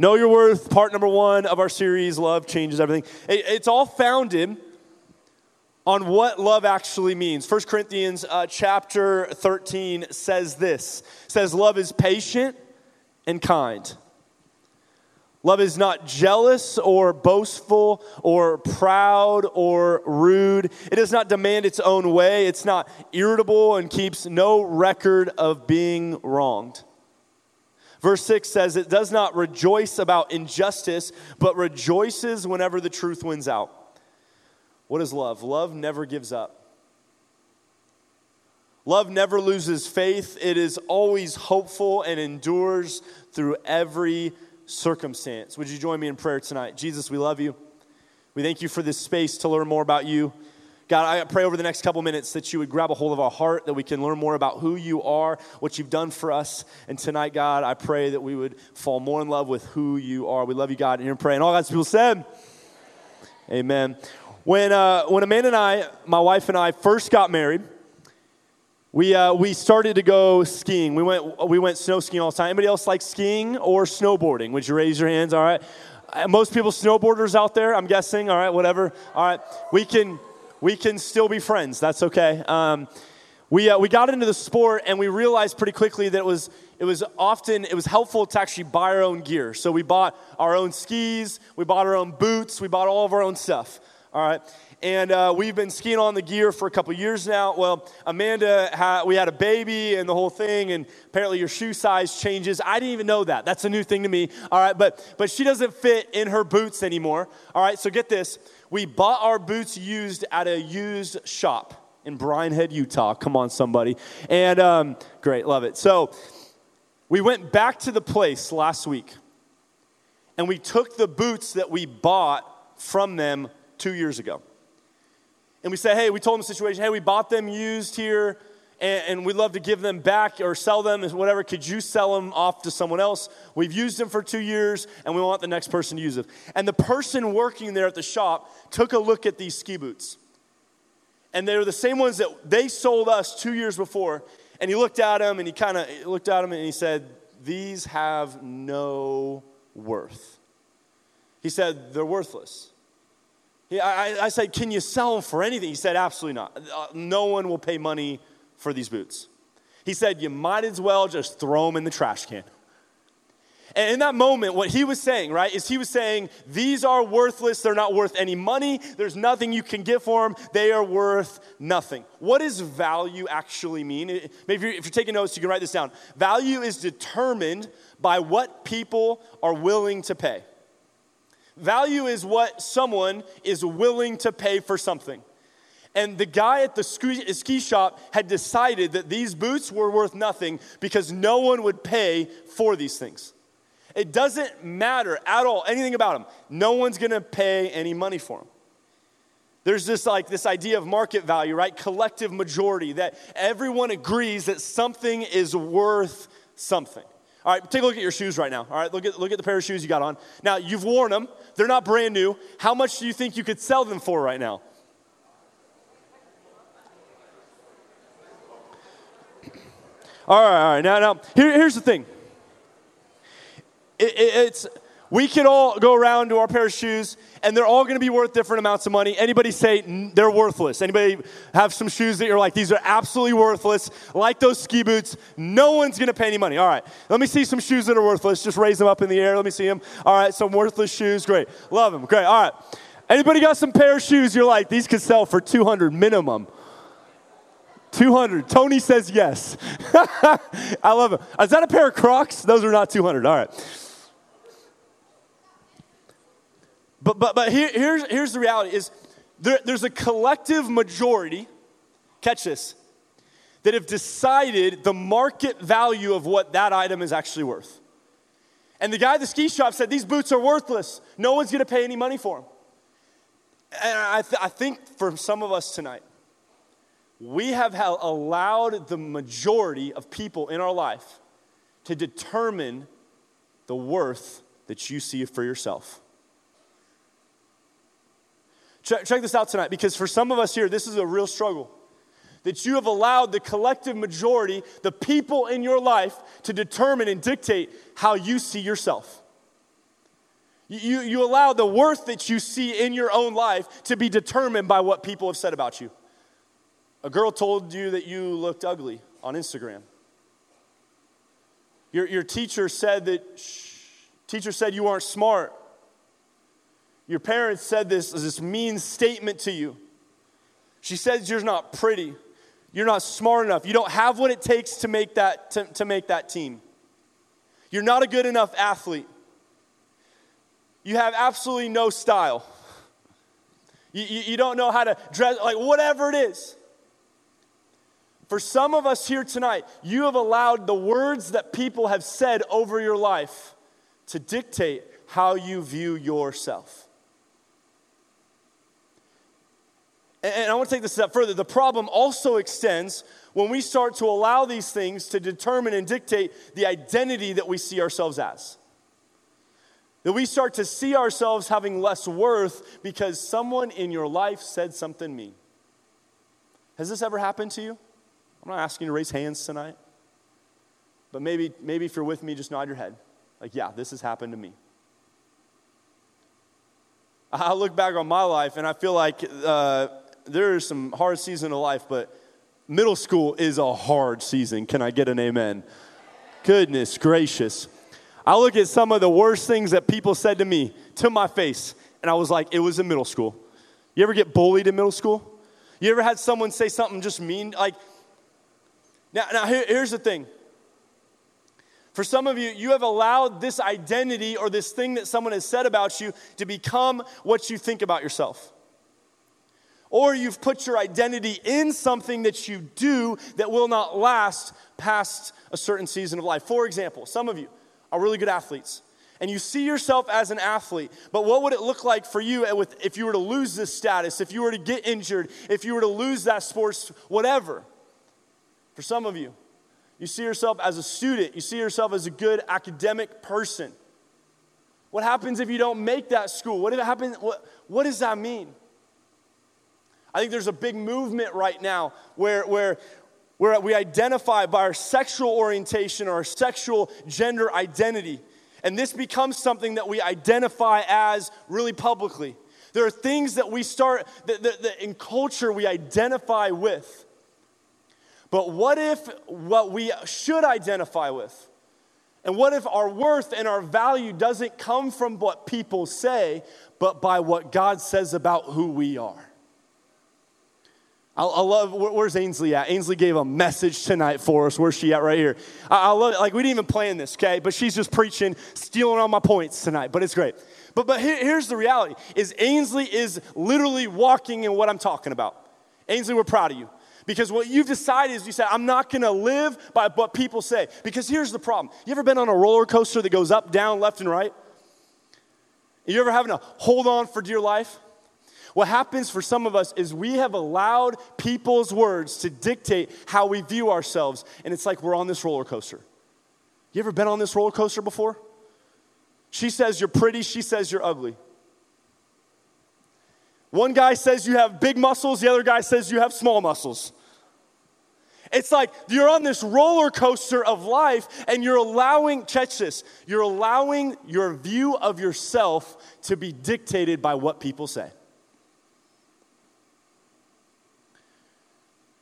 Know Your Worth, part number one of our series, Love Changes Everything. It, it's all founded on what love actually means. 1 Corinthians uh, chapter 13 says this says, Love is patient and kind. Love is not jealous or boastful or proud or rude. It does not demand its own way. It's not irritable and keeps no record of being wronged. Verse 6 says, It does not rejoice about injustice, but rejoices whenever the truth wins out. What is love? Love never gives up. Love never loses faith. It is always hopeful and endures through every circumstance. Would you join me in prayer tonight? Jesus, we love you. We thank you for this space to learn more about you. God, I pray over the next couple minutes that you would grab a hold of our heart, that we can learn more about who you are, what you've done for us. And tonight, God, I pray that we would fall more in love with who you are. We love you, God, and you're praying. All God's people said, Amen. When, uh, when Amanda and I, my wife and I, first got married, we, uh, we started to go skiing. We went, we went snow skiing all the time. Anybody else like skiing or snowboarding? Would you raise your hands? All right. Uh, most people snowboarders out there, I'm guessing. All right, whatever. All right. We can we can still be friends. That's okay. Um, we, uh, we got into the sport and we realized pretty quickly that it was, it was often it was helpful to actually buy our own gear. So we bought our own skis we bought our own boots we bought all of our own stuff all right? And uh, we've been skiing on the gear for a couple years now. Well amanda ha- we had a baby and the whole thing and apparently your shoe size changes. I didn't even know that. That's a new thing to me all right? But but she doesn't fit in her boots anymore all right? So get this we bought our boots used at a used shop in Head, Utah. Come on, somebody. And um, great, love it. So we went back to the place last week and we took the boots that we bought from them two years ago. And we said, hey, we told them the situation, hey, we bought them used here and, and we'd love to give them back or sell them, whatever. Could you sell them off to someone else? We've used them for two years, and we want the next person to use them. And the person working there at the shop took a look at these ski boots. And they were the same ones that they sold us two years before. And he looked at them and he kind of looked at them and he said, These have no worth. He said, They're worthless. I, I, said, Can you sell them for anything? He said, Absolutely not. Uh, no one will pay money for these boots. He said, You might as well just throw them in the trash can. And in that moment, what he was saying, right, is he was saying, These are worthless. They're not worth any money. There's nothing you can get for them. They are worth nothing. What does value actually mean? Maybe if you're taking notes, you can write this down. Value is determined by what people are willing to pay. Value is what someone is willing to pay for something. And the guy at the ski shop had decided that these boots were worth nothing because no one would pay for these things. It doesn't matter at all, anything about them. No one's gonna pay any money for them. There's this like this idea of market value, right? Collective majority that everyone agrees that something is worth something. All right, take a look at your shoes right now. All right, look at, look at the pair of shoes you got on. Now, you've worn them, they're not brand new. How much do you think you could sell them for right now? All right, all right. Now, now here, here's the thing. It, it, it's we can all go around to our pair of shoes, and they're all going to be worth different amounts of money. Anybody say they're worthless? Anybody have some shoes that you're like these are absolutely worthless? Like those ski boots, no one's going to pay any money. All right, let me see some shoes that are worthless. Just raise them up in the air. Let me see them. All right, some worthless shoes. Great, love them. Great. All right. Anybody got some pair of shoes you're like these could sell for 200 minimum? 200. Tony says yes. I love it. Is that a pair of Crocs? Those are not 200. All right. But, but, but here, here's, here's the reality is there, there's a collective majority, catch this, that have decided the market value of what that item is actually worth. And the guy at the ski shop said, These boots are worthless. No one's going to pay any money for them. And I, th- I think for some of us tonight, we have allowed the majority of people in our life to determine the worth that you see for yourself. Check, check, this out tonight because for some of us here, this is a real struggle. That you have allowed the collective majority, the people in your life, to determine and dictate how you see yourself. You, you allow the worth that you see in your own life to be determined by what people have said about you. A girl told you that you looked ugly on Instagram. Your, your teacher said that shh, teacher said you aren't smart. Your parents said this as this mean statement to you. She says you're not pretty. You're not smart enough. You don't have what it takes to make that, to, to make that team. You're not a good enough athlete. You have absolutely no style. You, you, you don't know how to dress, like whatever it is. For some of us here tonight, you have allowed the words that people have said over your life to dictate how you view yourself. And I want to take this step further. The problem also extends when we start to allow these things to determine and dictate the identity that we see ourselves as. That we start to see ourselves having less worth because someone in your life said something mean. Has this ever happened to you? I'm not asking you to raise hands tonight. But maybe, maybe if you're with me, just nod your head. Like, yeah, this has happened to me. I look back on my life and I feel like uh, there is some hard season of life, but middle school is a hard season. Can I get an amen? Goodness gracious. I look at some of the worst things that people said to me to my face, and I was like, it was in middle school. You ever get bullied in middle school? You ever had someone say something just mean? Like, now, now here, here's the thing. For some of you, you have allowed this identity or this thing that someone has said about you to become what you think about yourself. Or you've put your identity in something that you do that will not last past a certain season of life. For example, some of you are really good athletes and you see yourself as an athlete, but what would it look like for you if you were to lose this status, if you were to get injured, if you were to lose that sports, whatever? For some of you, you see yourself as a student, you see yourself as a good academic person. What happens if you don't make that school? What, if it happens, what, what does that mean? I think there's a big movement right now where, where, where we identify by our sexual orientation or our sexual gender identity. And this becomes something that we identify as really publicly. There are things that we start, that, that, that in culture we identify with. But what if what we should identify with? And what if our worth and our value doesn't come from what people say, but by what God says about who we are? I, love, where's Ainsley at? Ainsley gave a message tonight for us. Where's she at right here? I, love it. Like, we didn't even plan this, okay? But she's just preaching, stealing all my points tonight, but it's great. But, but here, here's the reality is Ainsley is literally walking in what I'm talking about. Ainsley, we're proud of you. Because what you've decided is you said, I'm not gonna live by what people say. Because here's the problem. You ever been on a roller coaster that goes up, down, left, and right? You ever having to hold on for dear life? What happens for some of us is we have allowed people's words to dictate how we view ourselves, and it's like we're on this roller coaster. You ever been on this roller coaster before? She says you're pretty, she says you're ugly. One guy says you have big muscles, the other guy says you have small muscles. It's like you're on this roller coaster of life and you're allowing, catch this, you're allowing your view of yourself to be dictated by what people say.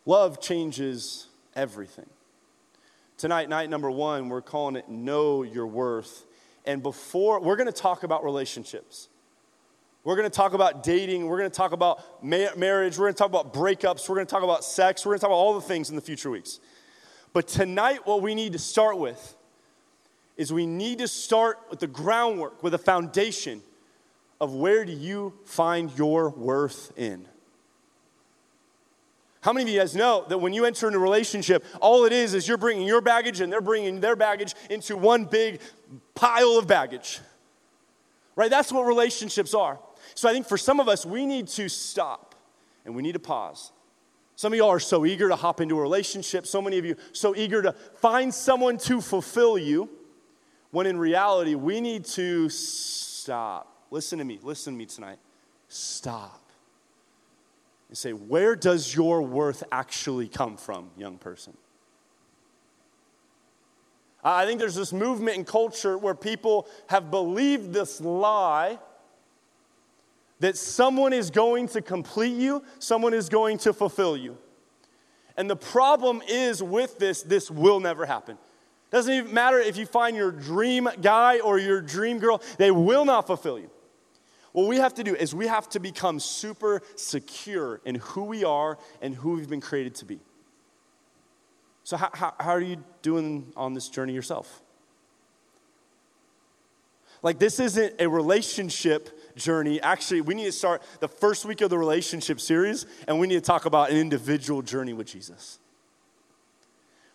Love changes everything. Tonight, night number one, we're calling it Know Your Worth. And before, we're gonna talk about relationships. We're gonna talk about dating. We're gonna talk about ma- marriage. We're gonna talk about breakups. We're gonna talk about sex. We're gonna talk about all the things in the future weeks. But tonight, what we need to start with is we need to start with the groundwork, with a foundation of where do you find your worth in? How many of you guys know that when you enter into a relationship, all it is is you're bringing your baggage and they're bringing their baggage into one big pile of baggage? Right? That's what relationships are. So I think for some of us, we need to stop and we need to pause. Some of y'all are so eager to hop into a relationship, so many of you so eager to find someone to fulfill you, when in reality, we need to stop. Listen to me, listen to me tonight. Stop and say, Where does your worth actually come from, young person? I think there's this movement in culture where people have believed this lie that someone is going to complete you, someone is going to fulfill you. And the problem is with this, this will never happen. Doesn't even matter if you find your dream guy or your dream girl, they will not fulfill you. What we have to do is we have to become super secure in who we are and who we've been created to be. So, how, how, how are you doing on this journey yourself? Like, this isn't a relationship journey. Actually, we need to start the first week of the relationship series, and we need to talk about an individual journey with Jesus.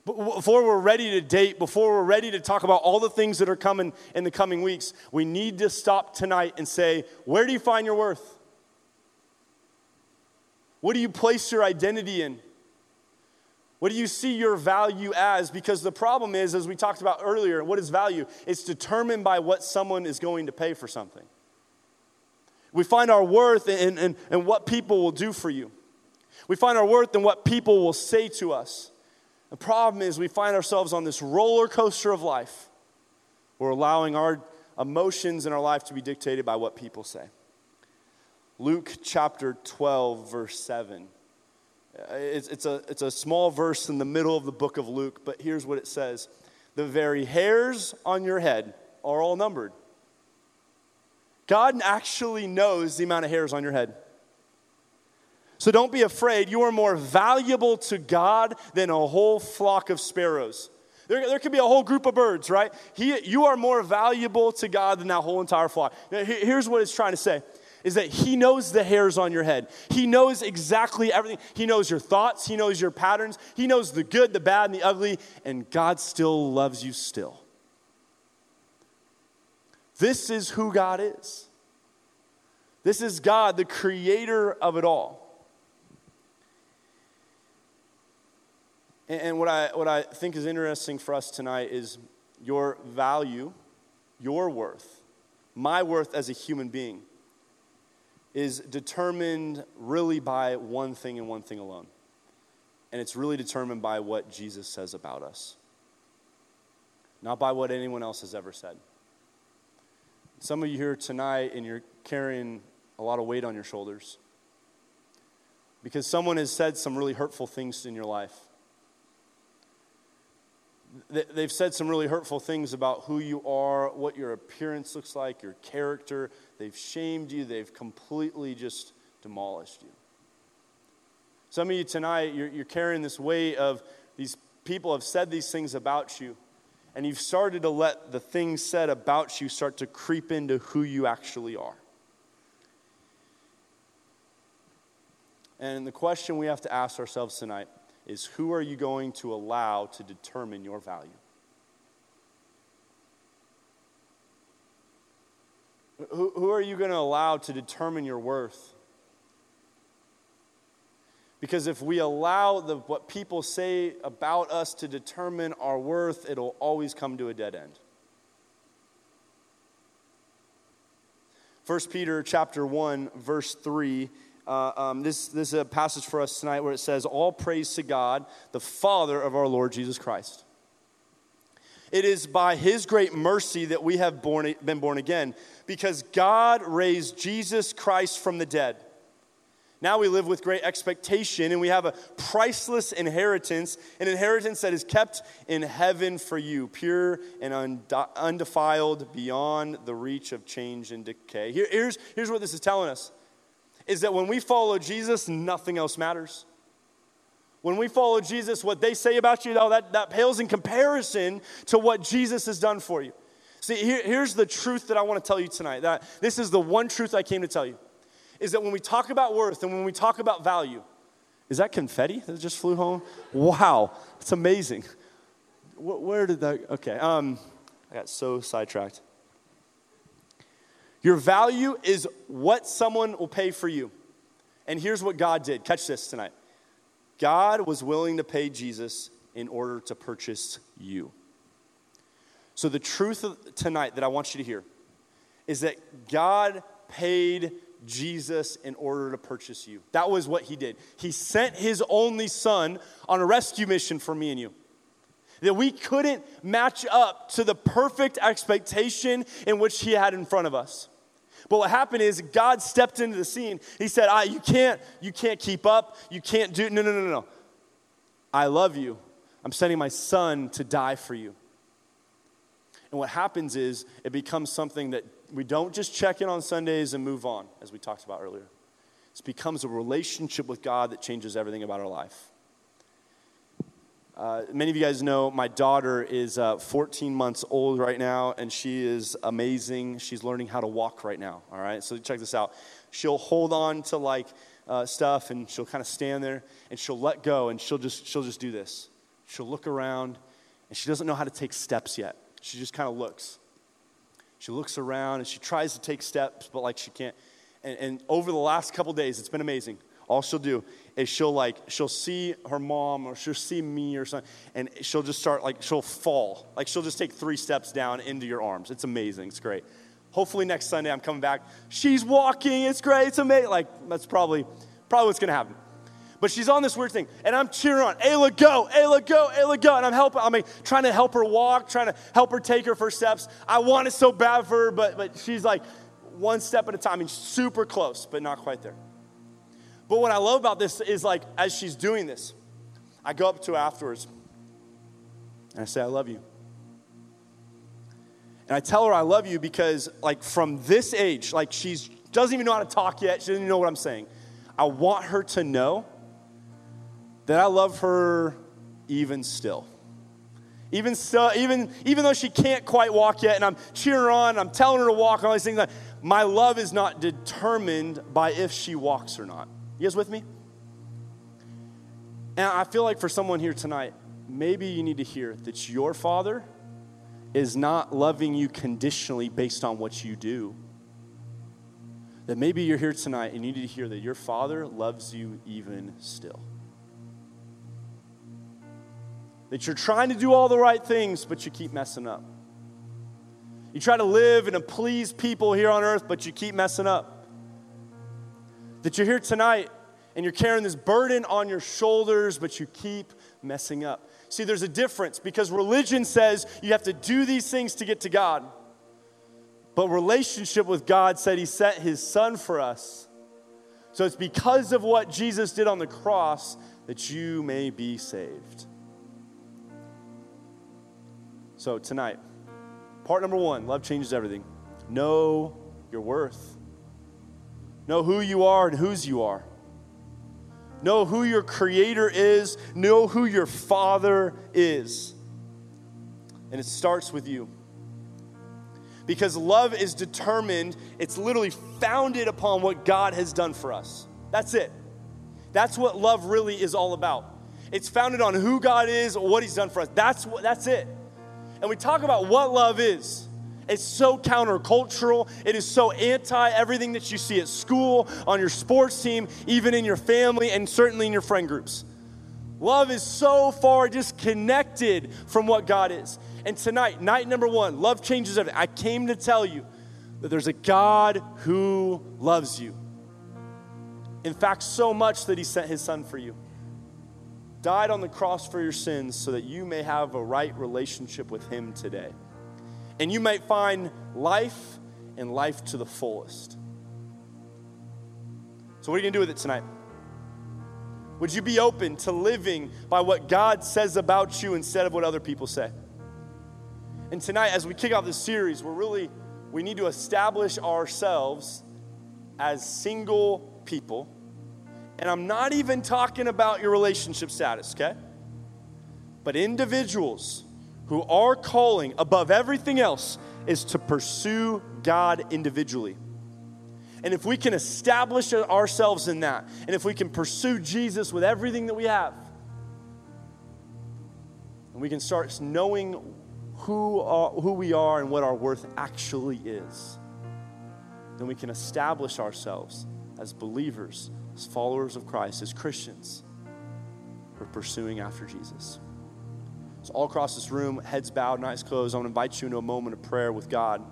But Before we're ready to date, before we're ready to talk about all the things that are coming in the coming weeks, we need to stop tonight and say, Where do you find your worth? What do you place your identity in? What do you see your value as? Because the problem is, as we talked about earlier, what is value? It's determined by what someone is going to pay for something. We find our worth in, in, in what people will do for you. We find our worth in what people will say to us. The problem is we find ourselves on this roller coaster of life. We're allowing our emotions in our life to be dictated by what people say. Luke chapter 12, verse 7. Uh, it's, it's, a, it's a small verse in the middle of the book of Luke, but here's what it says The very hairs on your head are all numbered. God actually knows the amount of hairs on your head. So don't be afraid. You are more valuable to God than a whole flock of sparrows. There, there could be a whole group of birds, right? He, you are more valuable to God than that whole entire flock. Now, here's what it's trying to say is that he knows the hairs on your head. He knows exactly everything. He knows your thoughts, he knows your patterns, he knows the good, the bad, and the ugly, and God still loves you still. This is who God is. This is God, the creator of it all. And what I, what I think is interesting for us tonight is your value, your worth, my worth as a human being is determined really by one thing and one thing alone. And it's really determined by what Jesus says about us, not by what anyone else has ever said. Some of you here tonight, and you're carrying a lot of weight on your shoulders because someone has said some really hurtful things in your life they've said some really hurtful things about who you are, what your appearance looks like, your character. They've shamed you, they've completely just demolished you. Some of you tonight, you're, you're carrying this weight of these people have said these things about you, and you've started to let the things said about you start to creep into who you actually are. And the question we have to ask ourselves tonight is who are you going to allow to determine your value? Who, who are you going to allow to determine your worth? Because if we allow the, what people say about us to determine our worth, it'll always come to a dead end. 1 Peter chapter 1 verse 3 uh, um, this, this is a passage for us tonight where it says, All praise to God, the Father of our Lord Jesus Christ. It is by His great mercy that we have born, been born again, because God raised Jesus Christ from the dead. Now we live with great expectation, and we have a priceless inheritance, an inheritance that is kept in heaven for you, pure and undefiled, beyond the reach of change and decay. Here, here's, here's what this is telling us is that when we follow Jesus, nothing else matters. When we follow Jesus, what they say about you, though, that, that pales in comparison to what Jesus has done for you. See, here, here's the truth that I want to tell you tonight. That this is the one truth I came to tell you. Is that when we talk about worth and when we talk about value, is that confetti that just flew home? Wow, it's amazing. Where did that? Okay, um, I got so sidetracked. Your value is what someone will pay for you. And here's what God did. Catch this tonight. God was willing to pay Jesus in order to purchase you. So, the truth tonight that I want you to hear is that God paid Jesus in order to purchase you. That was what he did. He sent his only son on a rescue mission for me and you. that we couldn't match up to the perfect expectation in which He had in front of us. But what happened is God stepped into the scene. He said, I, you can't, you can't keep up. You can't do, no no, no, no, no. I love you. I'm sending my son to die for you. And what happens is it becomes something that we don't just check in on Sundays and move on, as we talked about earlier. It becomes a relationship with God that changes everything about our life. Uh, many of you guys know my daughter is uh, 14 months old right now, and she is amazing. She's learning how to walk right now, all right? So check this out. She'll hold on to like uh, stuff, and she'll kind of stand there, and she'll let go, and she'll just, she'll just do this. She'll look around, and she doesn't know how to take steps yet. She just kind of looks. She looks around, and she tries to take steps, but like she can't. And, and over the last couple days, it's been amazing. All she'll do is she'll like she'll see her mom or she'll see me or something and she'll just start like she'll fall. Like she'll just take three steps down into your arms. It's amazing. It's great. Hopefully next sunday i'm coming back. She's walking. It's great. It's amazing like that's probably probably what's gonna happen but she's on this weird thing and i'm cheering on ayla go ayla go ayla go and i'm helping i'm trying to help her walk trying to help her take her first steps i want it so bad for her but but she's like one step at a time mean, super close but not quite there but what I love about this is like, as she's doing this, I go up to her afterwards and I say, I love you. And I tell her I love you because, like, from this age, like, she's doesn't even know how to talk yet. She doesn't even know what I'm saying. I want her to know that I love her even still. Even still, even, even though she can't quite walk yet, and I'm cheering her on, I'm telling her to walk, and all these things, like, my love is not determined by if she walks or not. You guys with me? And I feel like for someone here tonight, maybe you need to hear that your father is not loving you conditionally based on what you do. That maybe you're here tonight and you need to hear that your father loves you even still. That you're trying to do all the right things, but you keep messing up. You try to live and to please people here on earth, but you keep messing up that you're here tonight and you're carrying this burden on your shoulders, but you keep messing up. See, there's a difference because religion says you have to do these things to get to God. But relationship with God said He sent His Son for us. So it's because of what Jesus did on the cross that you may be saved. So tonight, part number one love changes everything. Know your worth. Know who you are and whose you are. Know who your creator is. Know who your father is. And it starts with you. Because love is determined, it's literally founded upon what God has done for us. That's it. That's what love really is all about. It's founded on who God is, what He's done for us. That's, what, that's it. And we talk about what love is. It's so countercultural. It is so anti everything that you see at school, on your sports team, even in your family, and certainly in your friend groups. Love is so far disconnected from what God is. And tonight, night number one, love changes everything. I came to tell you that there's a God who loves you. In fact, so much that he sent his son for you. Died on the cross for your sins so that you may have a right relationship with him today and you might find life and life to the fullest. So, what are you going to do with it tonight? Would you be open to living by what God says about you instead of what other people say? And tonight, as we kick off this series, we're really, we need to establish ourselves as single people. And I'm not even talking about your relationship status, okay? But individuals who are calling above everything else is to pursue God individually. And if we can establish ourselves in that, and if we can pursue Jesus with everything that we have, and we can start knowing who, are, who we are and what our worth actually is, then we can establish ourselves as believers, as followers of Christ, as Christians. We're pursuing after Jesus. So, all across this room, heads bowed, eyes closed, I want to invite you into a moment of prayer with God.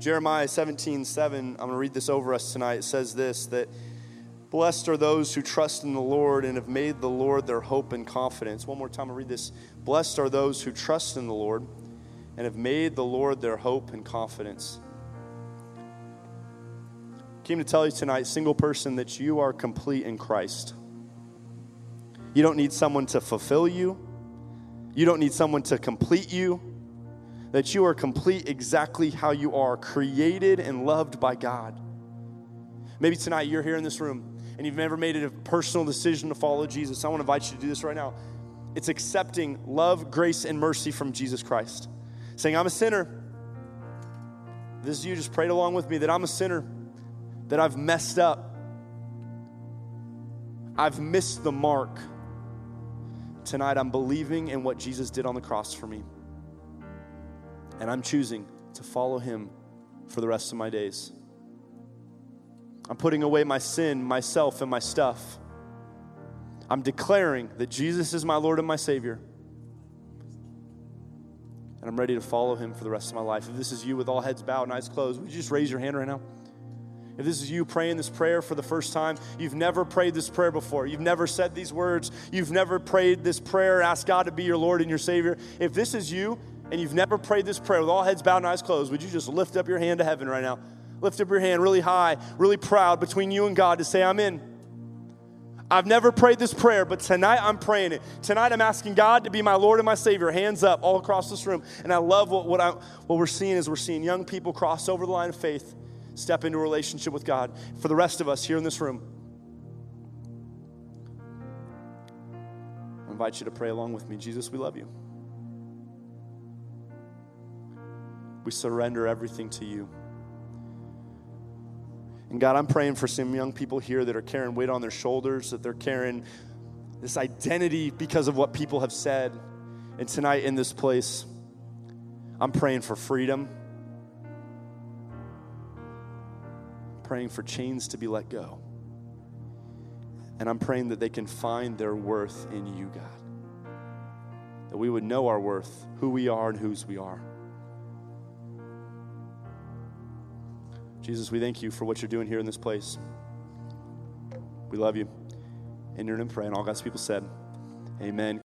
Jeremiah 17, 7, I'm going to read this over us tonight. It says this that, Blessed are those who trust in the Lord and have made the Lord their hope and confidence. One more time, I'll read this. Blessed are those who trust in the Lord and have made the Lord their hope and confidence. Came to tell you tonight, single person, that you are complete in Christ. You don't need someone to fulfill you. You don't need someone to complete you. That you are complete exactly how you are, created and loved by God. Maybe tonight you're here in this room and you've never made it a personal decision to follow Jesus, I want to invite you to do this right now. It's accepting love, grace, and mercy from Jesus Christ. Saying, I'm a sinner. This is you, just prayed along with me that I'm a sinner, that I've messed up, I've missed the mark. Tonight, I'm believing in what Jesus did on the cross for me. And I'm choosing to follow him for the rest of my days. I'm putting away my sin, myself, and my stuff. I'm declaring that Jesus is my Lord and my Savior. And I'm ready to follow him for the rest of my life. If this is you with all heads bowed and eyes closed, would you just raise your hand right now? If this is you praying this prayer for the first time, you've never prayed this prayer before, you've never said these words, you've never prayed this prayer, ask God to be your Lord and your Savior. If this is you and you've never prayed this prayer with all heads bowed and eyes closed, would you just lift up your hand to heaven right now? Lift up your hand really high, really proud between you and God to say, I'm in. I've never prayed this prayer, but tonight I'm praying it. Tonight I'm asking God to be my Lord and my Savior. Hands up all across this room. And I love what, what, I, what we're seeing is we're seeing young people cross over the line of faith, step into a relationship with God. For the rest of us here in this room, I invite you to pray along with me. Jesus, we love you. We surrender everything to you. And God, I'm praying for some young people here that are carrying weight on their shoulders, that they're carrying this identity because of what people have said. And tonight in this place, I'm praying for freedom, praying for chains to be let go. And I'm praying that they can find their worth in you, God. That we would know our worth, who we are, and whose we are. Jesus, we thank you for what you're doing here in this place. We love you. In your name, pray. And all God's people said, Amen.